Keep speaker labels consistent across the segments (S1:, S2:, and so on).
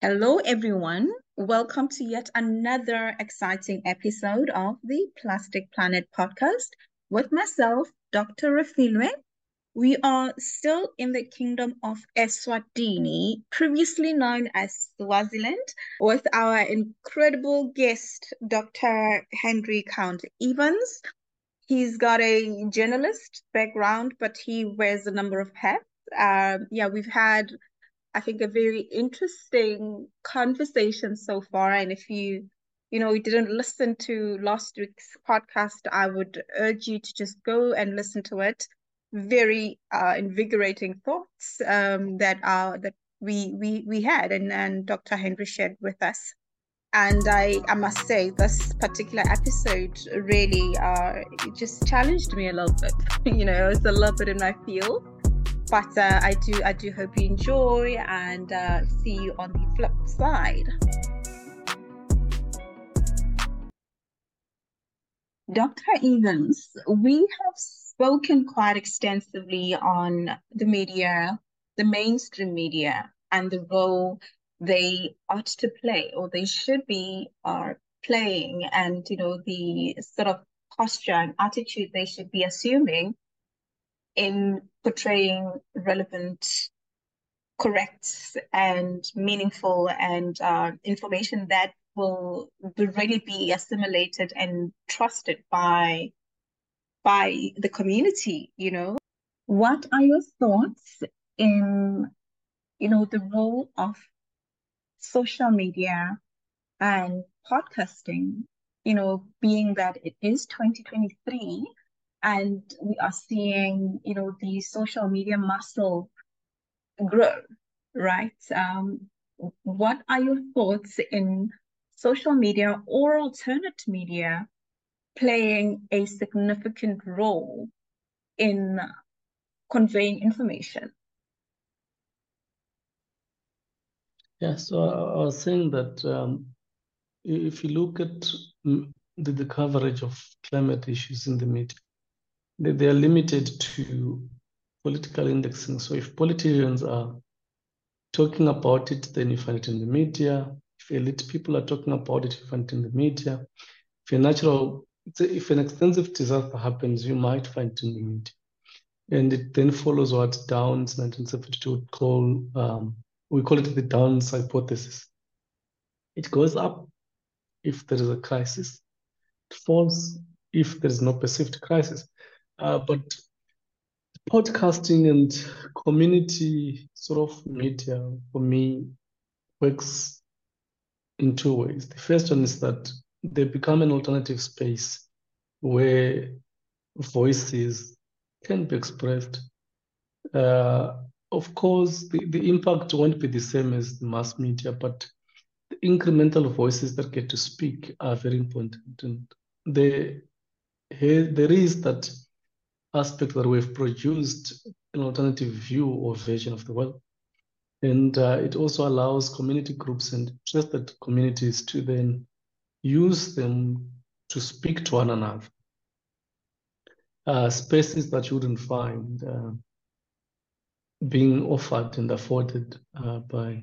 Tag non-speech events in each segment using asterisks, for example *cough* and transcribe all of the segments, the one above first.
S1: Hello, everyone. Welcome to yet another exciting episode of the Plastic Planet podcast with myself, Dr. Refilwe. We are still in the kingdom of Eswatini, previously known as Swaziland, with our incredible guest, Dr. Henry Count Evans. He's got a journalist background, but he wears a number of hats. Uh, yeah, we've had I think, a very interesting conversation so far. And if you, you know, you didn't listen to last week's podcast, I would urge you to just go and listen to it. Very uh, invigorating thoughts um, that are that we we we had, and and Dr. Henry shared with us. And I I must say, this particular episode really uh, just challenged me a little bit. *laughs* you know, it's a little bit in my field but uh, I do I do hope you enjoy and uh, see you on the flip side. Dr. Evans, we have spoken quite extensively on the media, the mainstream media, and the role they ought to play or they should be are playing, and you know the sort of posture and attitude they should be assuming in portraying relevant, correct, and meaningful and uh, information that will, will really be assimilated and trusted by by the community. You know, what are your thoughts in you know the role of social media and podcasting? You know, being that it is 2023 and we are seeing you know the social media muscle grow right? Um, what are your thoughts in social media or alternate media playing a significant role in conveying information?
S2: Yeah so i was saying that um, if you look at the, the coverage of climate issues in the media they, they are limited to political indexing. So if politicians are talking about it, then you find it in the media. If elite people are talking about it, you find it in the media. If a natural, if an extensive disaster happens, you might find it in the media. And it then follows what Downs 1972 would call, um, we call it the Downs hypothesis. It goes up if there is a crisis. It falls if there is no perceived crisis. Uh, but podcasting and community sort of media for me works in two ways. The first one is that they become an alternative space where voices can be expressed. Uh, of course, the, the impact won't be the same as the mass media, but the incremental voices that get to speak are very important. And there, there is that aspect that we've produced an alternative view or version of the world. And uh, it also allows community groups and trusted communities to then use them to speak to one another. Uh, spaces that you wouldn't find uh, being offered and afforded uh, by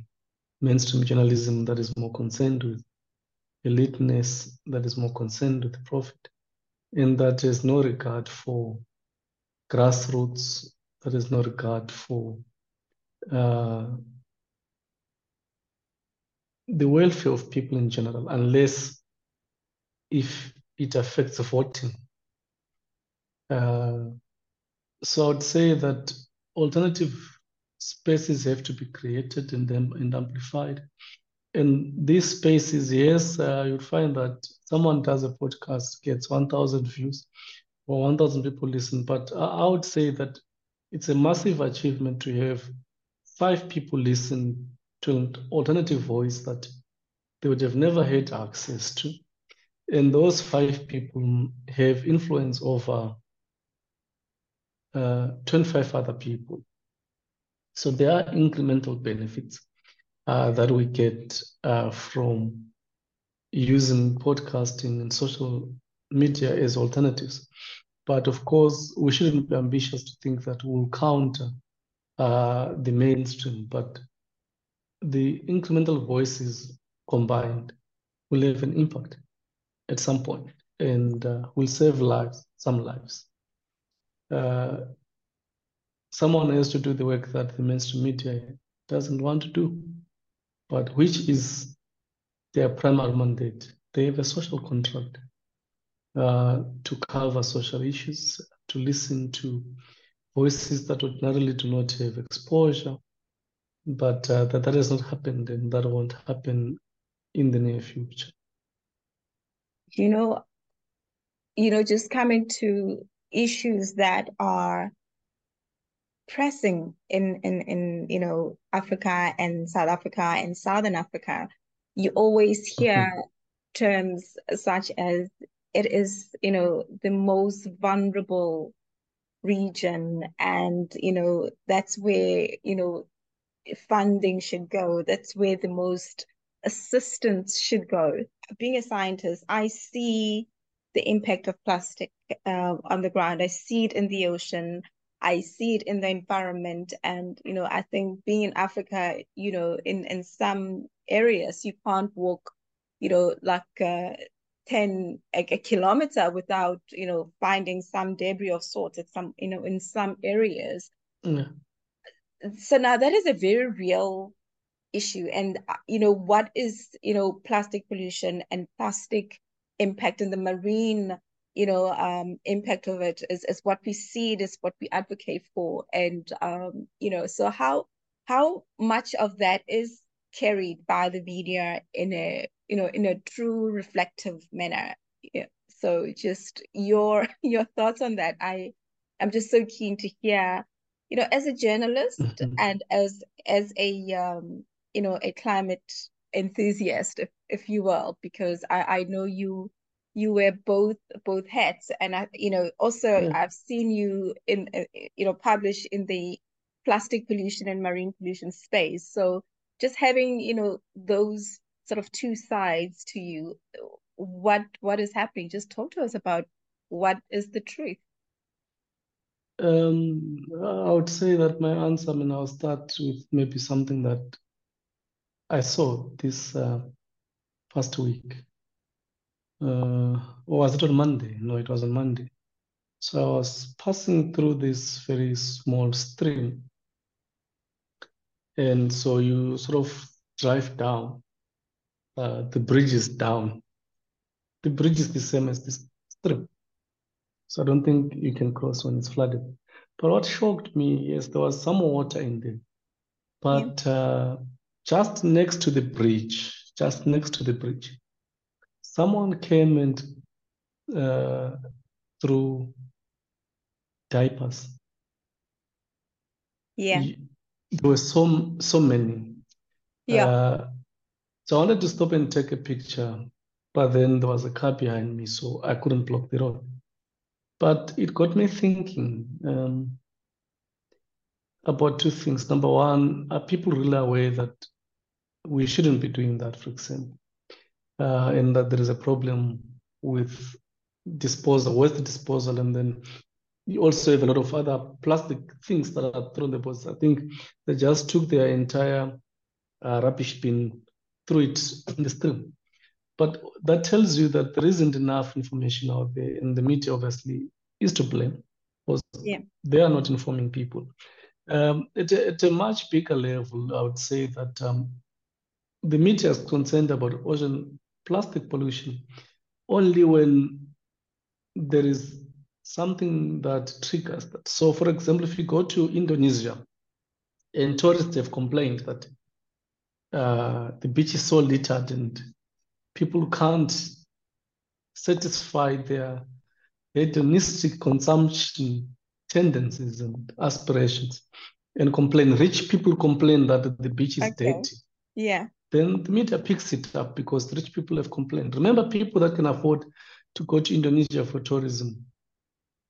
S2: mainstream journalism that is more concerned with eliteness, that is more concerned with profit, and that has no regard for grassroots, there is no regard for uh, the welfare of people in general, unless if it affects voting. Uh, so I would say that alternative spaces have to be created and, and amplified. And these spaces, yes, uh, you'll find that someone does a podcast, gets 1,000 views, or 1,000 people listen. But I would say that it's a massive achievement to have five people listen to an alternative voice that they would have never had access to. And those five people have influence over uh, 25 other people. So there are incremental benefits uh, that we get uh, from using podcasting and social media as alternatives. But of course, we shouldn't be ambitious to think that we'll counter uh, the mainstream. But the incremental voices combined will have an impact at some point and uh, will save lives, some lives. Uh, someone has to do the work that the mainstream media doesn't want to do, but which is their primary mandate. They have a social contract uh, to cover social issues, to listen to voices that ordinarily do not have exposure, but uh, that, that has not happened and that won't happen in the near future.
S1: You know, you know, just coming to issues that are pressing in in in you know Africa and South Africa and Southern Africa, you always hear mm-hmm. terms such as it is you know the most vulnerable region and you know that's where you know funding should go. That's where the most assistance should go. Being a scientist i see the impact of plastic uh, on the ground. I see it in the ocean. I see it in the environment. And you know i think being in africa you know in in some areas you can't walk you know like uh, 10 a, a, kilometer without you know finding some debris of sorts at some you know in some areas. So now that is a very real issue. And uh, you know what is you know plastic pollution and plastic impact in the marine you know um impact of it is, is what we see it is what we advocate for. And um you know so how how much of that is carried by the media in a you know in a true reflective manner yeah. so just your *laughs* your thoughts on that i i'm just so keen to hear you know as a journalist *laughs* mm-hmm. and as as a um you know a climate enthusiast if, if you will because i i know you you wear both both hats and i you know also yeah. i've seen you in uh, you know publish in the plastic pollution and marine pollution space so just having you know those sort of two sides to you. What what is happening? Just talk to us about what is the truth.
S2: Um i would say that my answer i mean i'll start with maybe something that i saw this uh, past week. Uh or was it on monday? No it was on monday. So i was passing through this very small stream. And so you sort of drive down uh, the bridge is down. The bridge is the same as this strip. So I don't think you can cross when it's flooded. But what shocked me is there was some water in there. But yeah. uh, just next to the bridge, just next to the bridge, someone came and uh, threw diapers.
S1: Yeah.
S2: There were so so many.
S1: Yeah. Uh,
S2: so I wanted to stop and take a picture, but then there was a car behind me, so I couldn't block the road. But it got me thinking um, about two things. Number one, are people really aware that we shouldn't be doing that, for example, uh, and that there is a problem with disposal, waste disposal, and then you also have a lot of other plastic things that are thrown the boats. I think they just took their entire uh, rubbish bin threw it in the stream. But that tells you that there isn't enough information out there, and the media obviously is to blame because
S1: yeah.
S2: they are not informing people. Um, at, a, at, a, much bigger level, I would say that um, the media is concerned about ocean plastic pollution only when there is something that triggers that. So, for example, if you go to Indonesia and tourists have complained that uh, the beach is so littered and people can't satisfy their hedonistic consumption tendencies and aspirations and complain. Rich people complain that the beach is okay. dirty.
S1: Yeah.
S2: Then the media picks it up because rich people have complained. Remember, people that can afford to go to Indonesia for tourism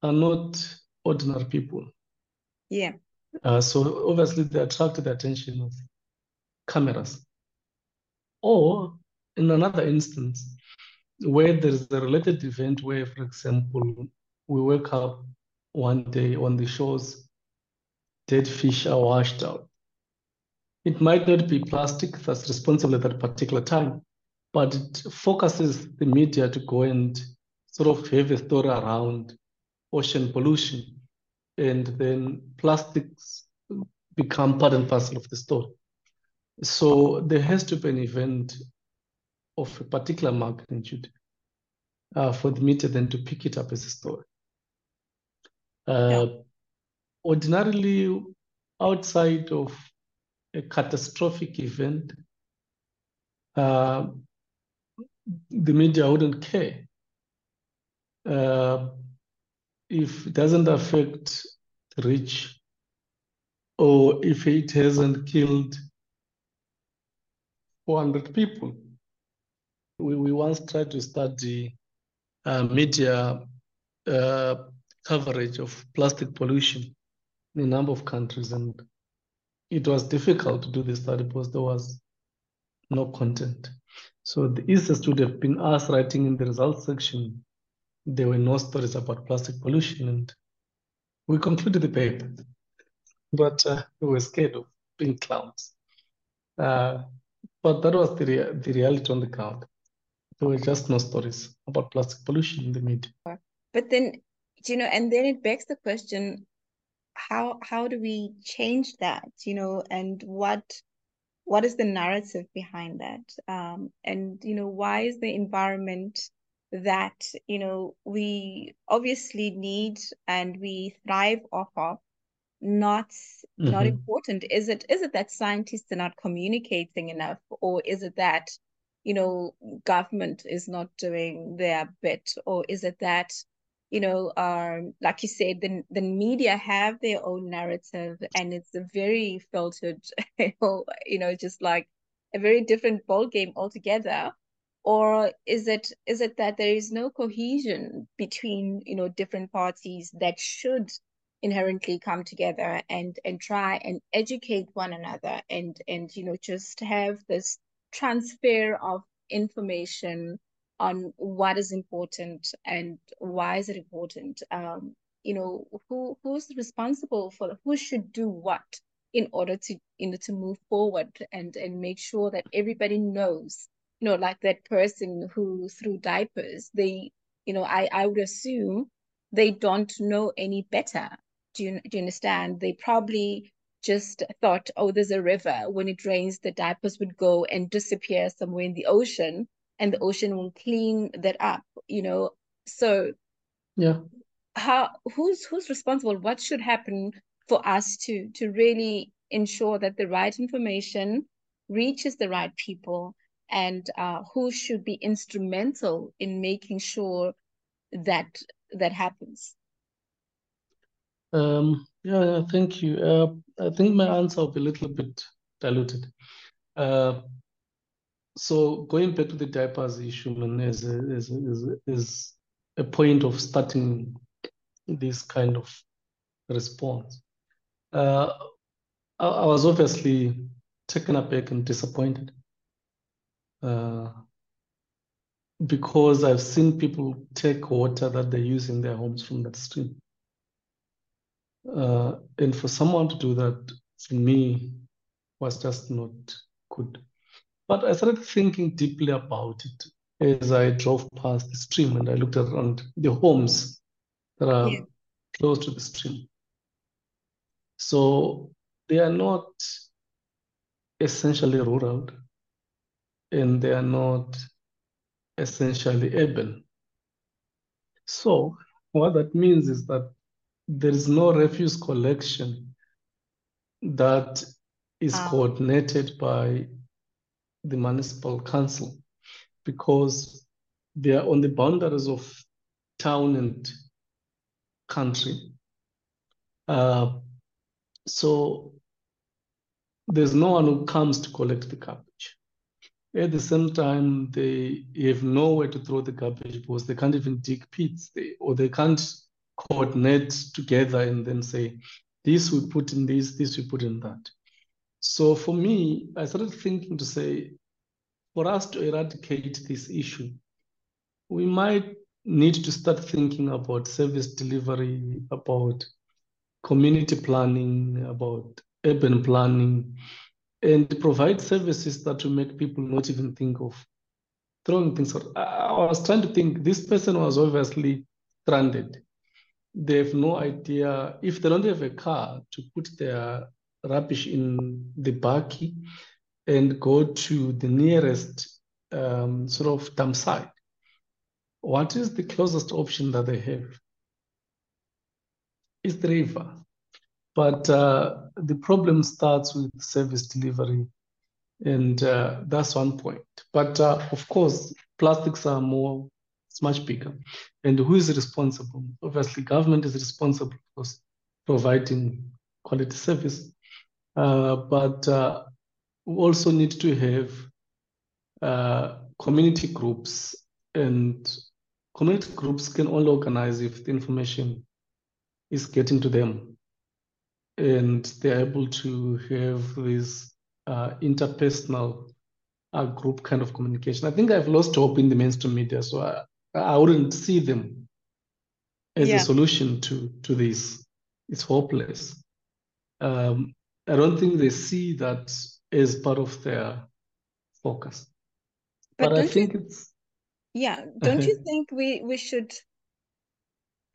S2: are not ordinary people.
S1: Yeah.
S2: Uh, so obviously they attract the attention of cameras. Or in another instance, where there's a related event where, for example, we wake up one day on the shores, dead fish are washed out. it might not be plastic that's responsible at that particular time, but it focuses the media to go and sort of have a story around ocean pollution. And then plastics become part and parcel of the story. So there has to be an event of a particular magnitude uh, for the media then to pick it up as a story. Uh, yeah. Ordinarily, outside of a catastrophic event, uh, the media wouldn't care. Uh, if it doesn't affect the rich or if it hasn't killed 400 people. We, we once tried to study uh, media uh, coverage of plastic pollution in a number of countries, and it was difficult to do this study because there was no content. So the easiest would have been us writing in the results section. There were no stories about plastic pollution, and we concluded the paper, but uh, we were scared of being clowns. Uh, but that was the, rea the reality on the ground. There were just no stories about plastic pollution in the media.
S1: But then, you know, and then it begs the question, how how do we change that? You know, and what what is the narrative behind that? Um, and you know, why is the environment that you know we obviously need and we thrive off of not mm-hmm. not important is it is it that scientists are not communicating enough or is it that you know government is not doing their bit or is it that you know um like you said the, the media have their own narrative and it's a very filtered *laughs* you know just like a very different ball game altogether or is it is it that there is no cohesion between you know different parties that should inherently come together and and try and educate one another and and you know just have this transfer of information on what is important and why is it important. Um you know who who's responsible for who should do what in order to you know to move forward and and make sure that everybody knows you know like that person who threw diapers they you know i i would assume they don't know any better do you, do you understand? They probably just thought, oh, there's a river. When it rains, the diapers would go and disappear somewhere in the ocean, and the ocean will clean that up. You know, so
S2: yeah,
S1: how who's who's responsible? What should happen for us to to really ensure that the right information reaches the right people, and uh, who should be instrumental in making sure that that happens?
S2: Um, yeah, thank you. Uh, I think my answer will be a little bit diluted. Uh, so going back to the diapers issue man, is, a, is, is, is a point of starting this kind of response. Uh, I, I, was obviously taken aback and disappointed uh, because I've seen people take water that they use in their homes from that stream. Uh, and for someone to do that, for me, was just not good. But I started thinking deeply about it as I drove past the stream and I looked around the homes that are yeah. close to the stream. So they are not essentially rural and they are not essentially urban. So what that means is that there is no refuse collection that is ah. coordinated by the municipal council because they are on the boundaries of town and country. Uh, so there's no one who comes to collect the garbage. At the same time, they have nowhere to throw the garbage because they can't even dig pits, they, or they can't coordinate together and then say, this we put in this, this we put in that. So for me, I started thinking to say, for us to eradicate this issue, we might need to start thinking about service delivery, about community planning, about urban planning, and provide services that will make people not even think of throwing things out. I was trying to think this person was obviously stranded. They have no idea if they don't have a car to put their rubbish in the bakkie and go to the nearest um, sort of dump site. What is the closest option that they have? Is the river. But uh, the problem starts with service delivery, and uh, that's one point. But uh, of course, plastics are more, it's much bigger. And who is responsible? Obviously, government is responsible for providing quality service. Uh, but uh, we also need to have uh, community groups, and community groups can only organize if the information is getting to them and they're able to have this uh, interpersonal uh, group kind of communication. I think I've lost hope in the mainstream media, so I, I wouldn't see them as yeah. a solution to to this. It's hopeless. Um, I don't think they see that as part of their focus. But, but I think you, it's
S1: yeah. Don't you think we we should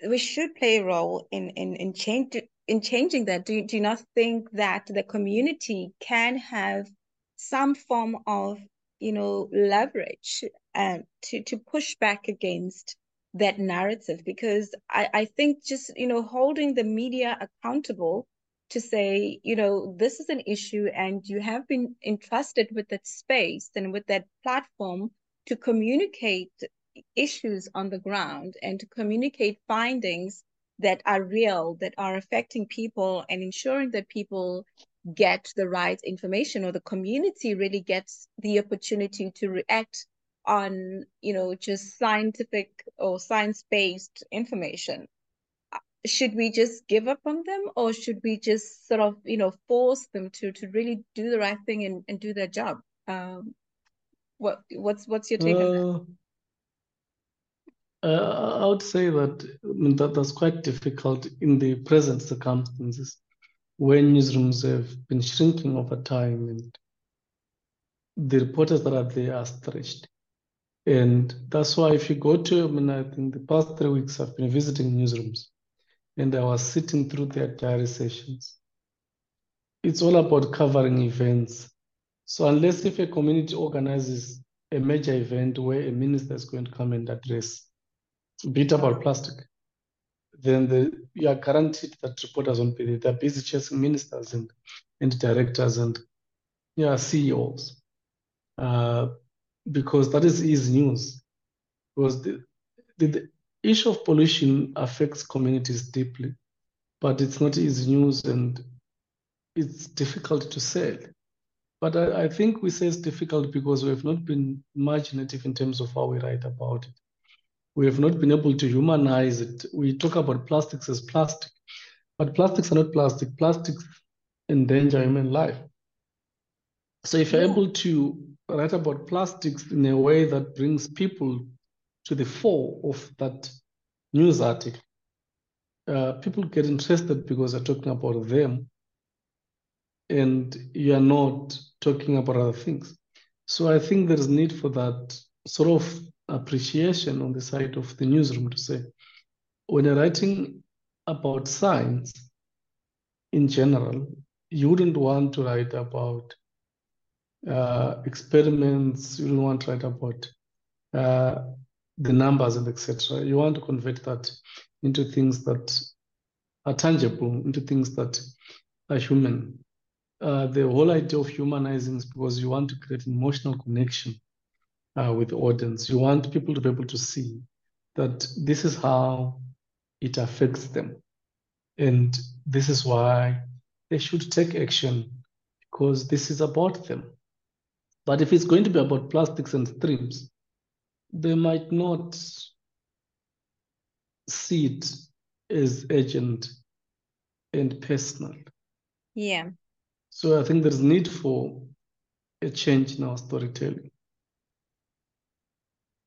S1: we should play a role in in in change in changing that, do you, do you not think that the community can have some form of, you know, leverage and to, to push back against that narrative? Because I, I think just, you know, holding the media accountable to say, you know, this is an issue and you have been entrusted with that space and with that platform to communicate issues on the ground and to communicate findings that are real, that are affecting people, and ensuring that people get the right information or the community really gets the opportunity to react on, you know, just scientific or science-based information. Should we just give up on them or should we just sort of, you know, force them to to really do the right thing and, and do their job? Um, what what's what's your take uh, on that? Uh,
S2: I would say that, that that's quite difficult in the present circumstances when newsrooms have been shrinking over time and the reporters that are there are stretched. And that's why if you go to, I mean, I think the past three weeks I've been visiting newsrooms and I was sitting through their diary sessions. It's all about covering events. So unless if a community organizes a major event where a minister is going to come and address, bit about plastic, then the, you are guaranteed that reporters won't be there. They're busy chasing ministers and, and directors and yeah, CEOs. Uh, because that is easy news. Because the, the, the issue of pollution affects communities deeply, but it's not easy news and it's difficult to sell. But I, I think we say it's difficult because we have not been imaginative in terms of how we write about it we have not been able to humanize it. We talk about plastics as plastic, but plastics are not plastic. Plastics endanger human life. So if you're able to write about plastics in a way that brings people to the fore of that news article, uh, people get interested because you're talking about them and you are not talking about other things. So I think there is need for that sort of appreciation on the side of the newsroom to say, when you're writing about science in general, you wouldn't want to write about uh, experiments, you don't want to write about uh, the numbers and etc. You want to convert that into things that are tangible, into things that are human. Uh, the whole idea of humanizing is because you want to create emotional connection uh, with the audience. You want people to be able to see that this is how it affects them. And this is why they should take action because this is about them. But if it's going to be about plastics and streams, they might not see it as urgent and personal.
S1: Yeah.
S2: So I think there's need for a change in our storytelling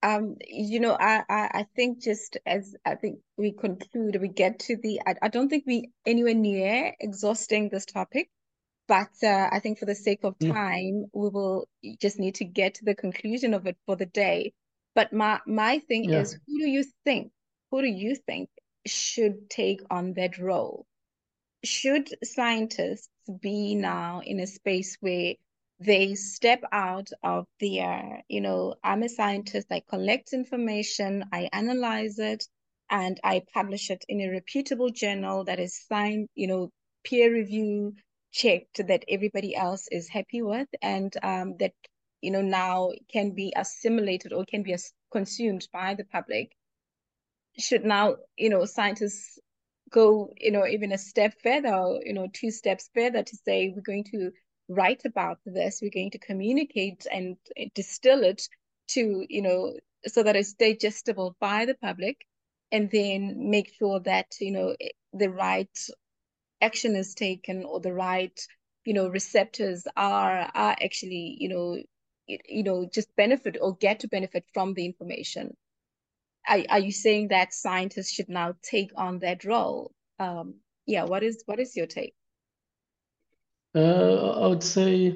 S1: um, you know, I, I, I think just as I think we conclude, we get to the, I, I don't think we anywhere near exhausting this topic. but uh, I think for the sake of time, we will just need to get to the conclusion of it for the day. But my my thing
S2: Yeah.
S1: is, who do you think? Who do you think should take on that role? Should scientists be now in a space where they step out of their, you know, I'm a scientist, I collect information, I analyze it, and I publish it in a reputable journal that is signed, you know, peer review checked that everybody else is happy with and um, that you know now can be assimilated or can be consumed by the public. Should now you know scientists go you know even a step further you know two steps further to say we're going to write about this we're going to communicate and distill it to you know so that it's digestible by the public and then make sure that you know the right action is taken or the right you know receptors are are actually you know you know just benefit or get to benefit from the information. Are, are you saying that scientists should now take on that role? Um yeah what is what is your take
S2: i would say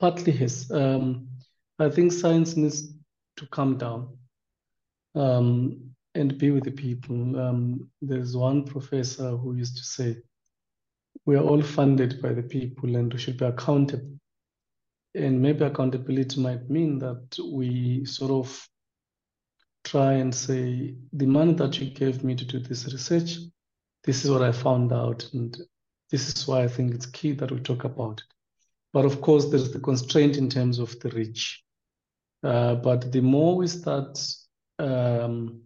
S2: partly his um i think science needs to come down um and be with the people um there's one professor who used to say we are all funded by the people and we should be accountable. And maybe accountability might mean that we sort of try and say, the money that you gave me to do this research, this is what I found out. And this is why I think it's key that we talk about it. But of course, there's the constraint in terms of the reach. Uh, but the more we start um,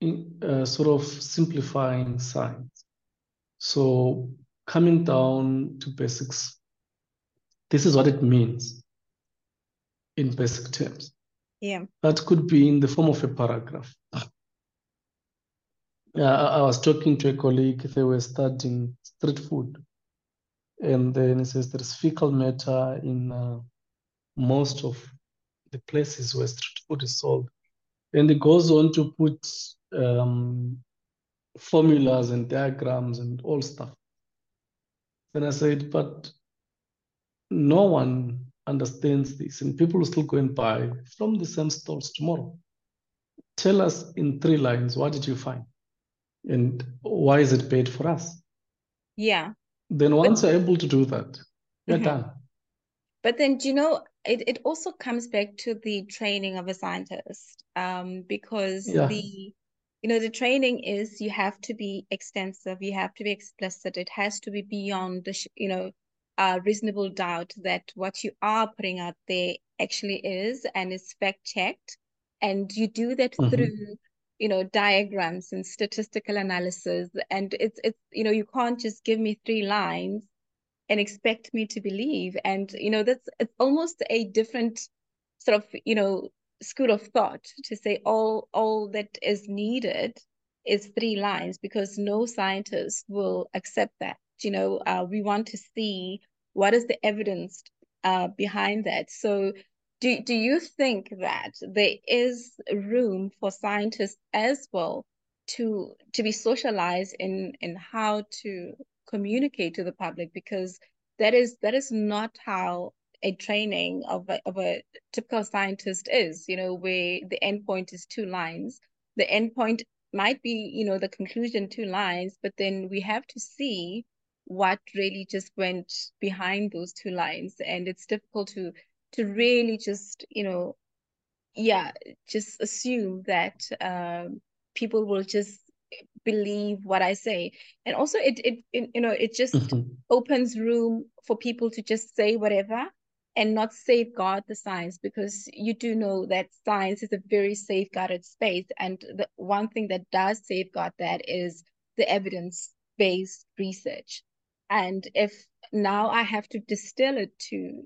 S2: in, uh, sort of simplifying science, so coming down to basics, this is what it means in basic terms.
S1: Yeah.
S2: That could be in the form of a paragraph. Yeah, I was talking to a colleague, they were studying street food. And then he says there's fecal matter in uh, most of the places where street food is sold. And he goes on to put um, formulas and diagrams and all stuff. Then I said, but no one understands this, and people still go and buy from the same stalls tomorrow. Tell us in three lines, what did you find? And why is it paid for us?
S1: Yeah.
S2: Then once but, you're able to do that, you're mm-hmm. done.
S1: But then, do you know, it, it also comes back to the training of a scientist um, because yeah. the you know the training is you have to be extensive you have to be explicit it has to be beyond the you know uh, reasonable doubt that what you are putting out there actually is and is fact checked and you do that mm-hmm. through you know diagrams and statistical analysis. And it's it's you know you can't just give me three lines and expect me to believe. And you know that's it's almost a different sort of you know school of thought to say all all that is needed is three lines because no scientist will accept that. You know uh, we want to see what is the evidence uh, behind that. So do, do you think that there is room for scientists as well to to be socialized in in how to communicate to the public because that is that is not how a training of a, of a typical scientist is, you know, where the endpoint is two lines. The endpoint might be, you know, the conclusion two lines, but then we have to see what really just went behind those two lines. And it's difficult to to really just, you know, yeah, just assume that um, people will just believe what I say. And also it it, it you know, it just mm-hmm. opens room for people to just say whatever and not safeguard the science because you do know that science is a very safeguarded space and the one thing that does safeguard that is the evidence based research and if now i have to distill it to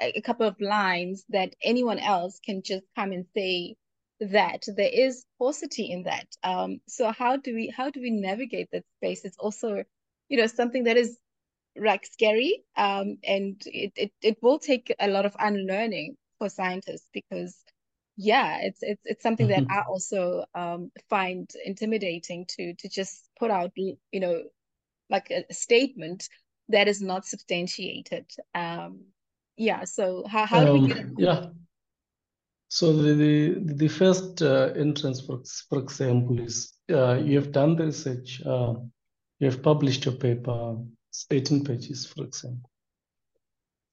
S1: a couple of lines that anyone else can just come and say that. There is paucity in that. Um so how do we how do we navigate that space? It's also you know something that is like scary um, and it, it, it will take a lot of unlearning for scientists because yeah it's it's, it's something that i also um, find intimidating to to just put out you know like a statement that is not substantiated. Um, yeah. So how how do we get?
S2: Um, yeah. So the the, the first uh, entrance, for for example, is uh, you have done the research. Uh, you have published your paper, it's 18 pages, for example.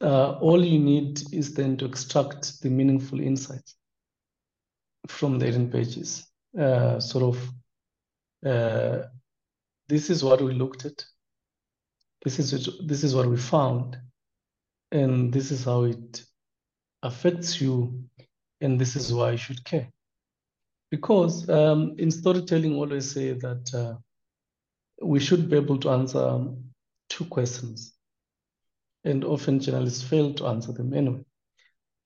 S2: Uh, all you need is then to extract the meaningful insights from the 18 pages. Uh, sort of, uh, this is what we looked at. This is this is what we found, and this is how it affects you, and this is why you should care. Because um, in storytelling, always say that uh, we should be able to answer two questions. And often journalists fail to answer them anyway.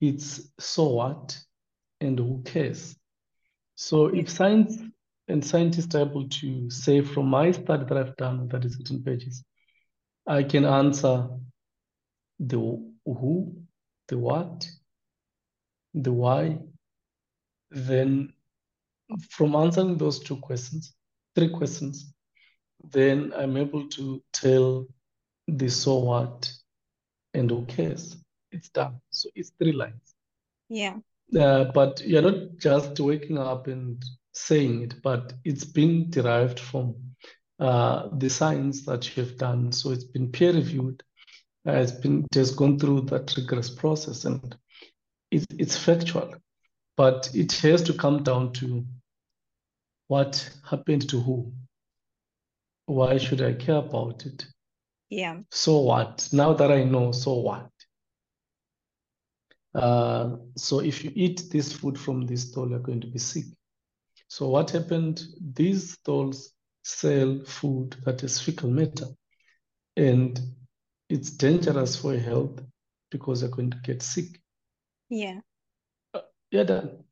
S2: It's so what and who cares? So if science and scientists are able to say from my study that I've done, that is 18 pages, I can answer the who, the what, the why, then from answering those two questions, three questions, then I'm able to tell the so what and who cares. It's done. So it's three lines.
S1: Yeah.
S2: Uh, but you're not just waking up and saying it, but it's been derived from uh, the science that you have done. So it's been peer reviewed. It's been has gone through that rigorous process, and it's it's factual. But it has to come down to what happened to who why should I care about it?
S1: Yeah.
S2: So what? Now that I know, so what? Uh, so if you eat this food from this stall, you're going to be sick. So what happened? These stalls sell food that is fecal matter, and it's dangerous for health because you're going to get sick.
S1: Yeah.
S2: Uh, yeah, done.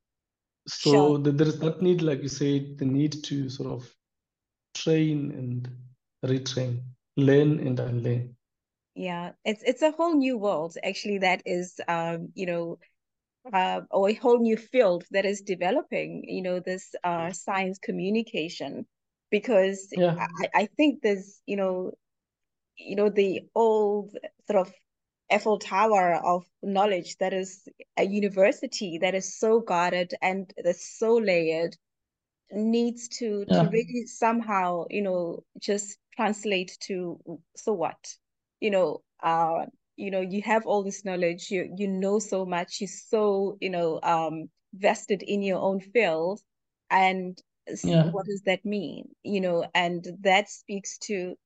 S2: So sure. the, there is that need, like you said, the need to sort of train and retrain, learn and unlearn.
S1: Yeah, it's it's a whole new world actually that is um, you know, uh, or a whole new field that is developing, you know, this uh science communication because
S2: yeah.
S1: I, I think there's, you know, you know, the old sort of Eiffel Tower of knowledge that is a university that is so guarded and that's so layered needs to yeah. to really somehow you know just translate to so what you know uh you know you have all this knowledge you you know so much you're so you know um vested in your own field and yeah. what does that mean you know and that speaks to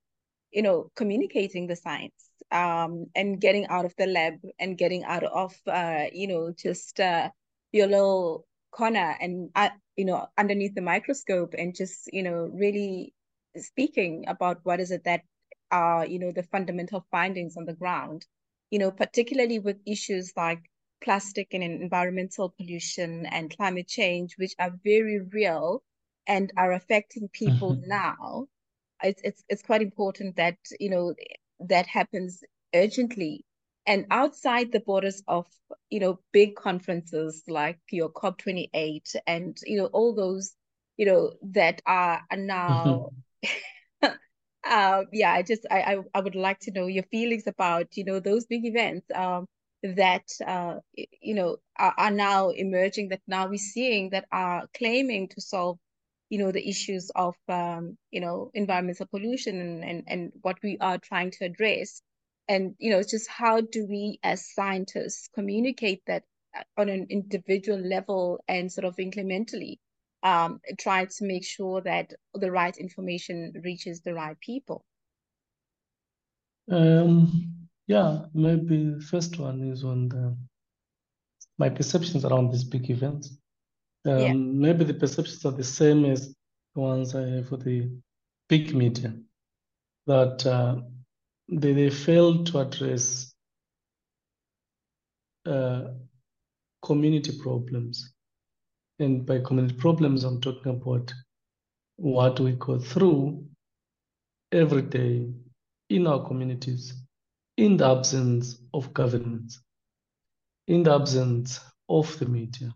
S1: you know communicating the science um and getting out of the lab and getting out of uh you know just uh your little corner and uh, you know underneath the microscope and just you know really speaking about what is it that are you know the fundamental findings on the ground you know particularly with issues like plastic and environmental pollution and climate change which are very real and are affecting people mm-hmm. now it's, it's it's quite important that you know that happens urgently and outside the borders of you know big conferences like your cop 28 and you know all those you know that are, are now mm-hmm. *laughs* uh, yeah i just I, I, I would like to know your feelings about you know those big events um that uh you know are, are now emerging that now we're seeing that are claiming to solve you know the issues of um you know environmental pollution and and, and what we are trying to address. And you know it's just how do we as scientists communicate that uh, on an individual level and sort of incrementally um, try to make sure that the right information reaches the right people?
S2: Um yeah maybe first one is on the my perceptions around these big events um, yeah. maybe the perceptions are the same as the ones i have for the big media that uh, they, they fail to address uh, community problems. And by community problems, I'm talking about what we go through every day in our communities, in the absence of governments, in the absence of the media.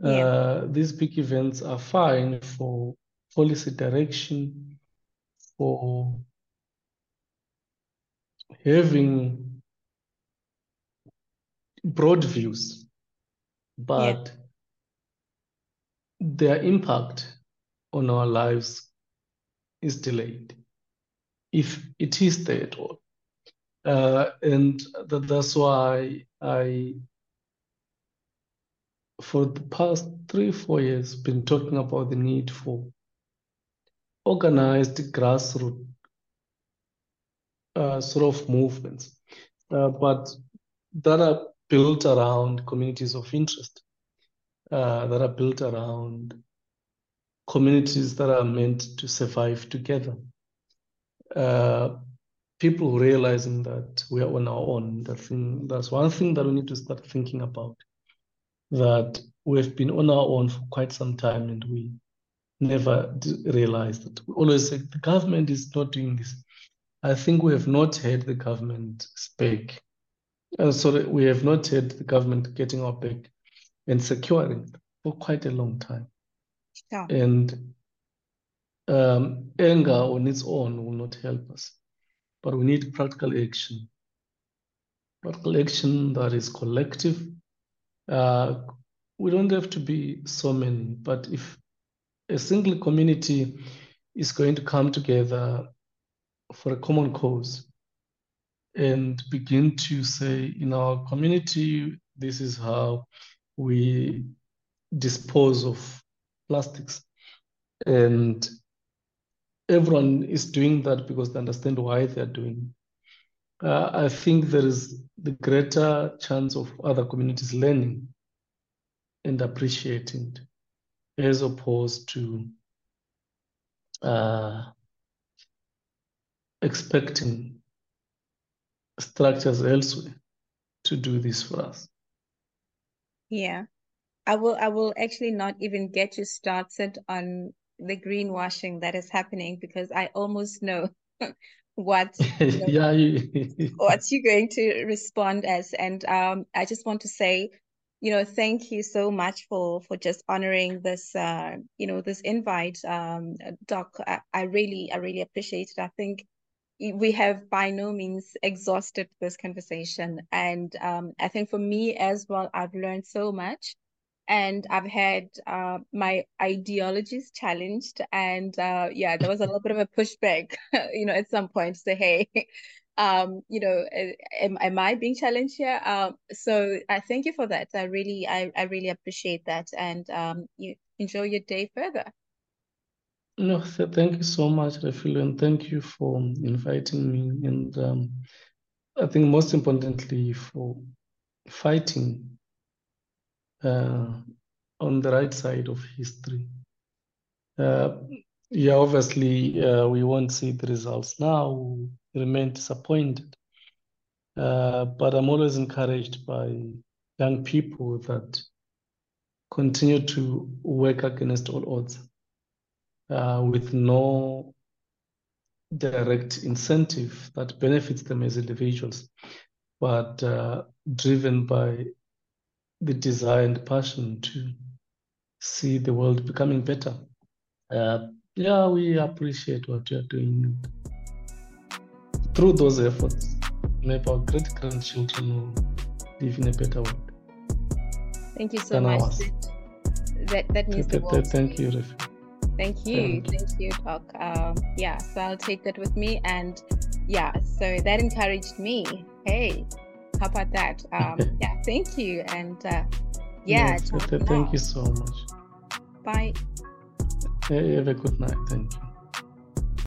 S2: Yeah. Uh, these big events are fine for policy direction, for having broad views, but yeah. their impact on our lives is delayed, if it is there at all. Uh, and that, that's why I, for the past three, four years, been talking about the need for organized grassroots uh, sort of movements, uh, but that are built around communities of interest, uh, that are built around communities that are meant to survive together. Uh, people realizing that we are on our own. That thing, that's one thing that we need to start thinking about. That we've been on our own for quite some time and we never realized that. We always say the government is not doing this. I think we have not heard the government speak. Uh, sorry, we have not heard the government getting our back and securing for quite a long time. Yeah. And um, anger on its own will not help us, but we need practical action. Practical action that is collective. Uh, we don't have to be so many, but if a single community is going to come together for a common cause and begin to say in our community, this is how we dispose of plastics. And everyone is doing that because they understand why they're doing uh, I think there is the greater chance of other communities learning and appreciating it, as opposed to uh, expecting structures elsewhere to do this for us.
S1: Yeah. I will I will actually not even get you started on the greenwashing that is happening because I almost know *laughs* what *laughs* you know,
S2: yeah
S1: you... *laughs* what you're going to respond as. And um I just want to say you know thank you so much for for just honoring this uh you know this invite um doc. I, I really I really appreciate it. I think we have by no means exhausted this conversation. And um, I think for me as well, I've learned so much and I've had uh, my ideologies challenged. And uh, yeah, there was a little bit of a pushback, *laughs* you know, at some point to say, hey, *laughs* um, you know, am, am I being challenged here? Um, so I thank you for that. I really, I, I really appreciate that. And um, you enjoy your day further.
S2: No, thank you so much, Refilwe, and thank you for inviting me. And um, I think most importantly, for fighting uh, on the right side of history. Uh, yeah, obviously, uh, we won't see the results now. Remain disappointed. Uh, but I'm always encouraged by young people that continue to work against all odds uh, with no direct incentive that benefits them as individuals, but uh, driven by the desire and passion to see the world becoming better. Uh, yeah, we appreciate what you're doing. Through those efforts, maybe our great grandchildren will live in a better world.
S1: Thank you so much. That, that means the world.
S2: Thank you, Rafi.
S1: Thank you. Thank you, Doc. Um, yeah, so I'll take that with me. And yeah, so that encouraged me. Hey, how about that? *laughs* Um, yeah, thank you. And uh, yeah,
S2: yes, thank you so much.
S1: Bye.
S2: Have a good night. Thank you.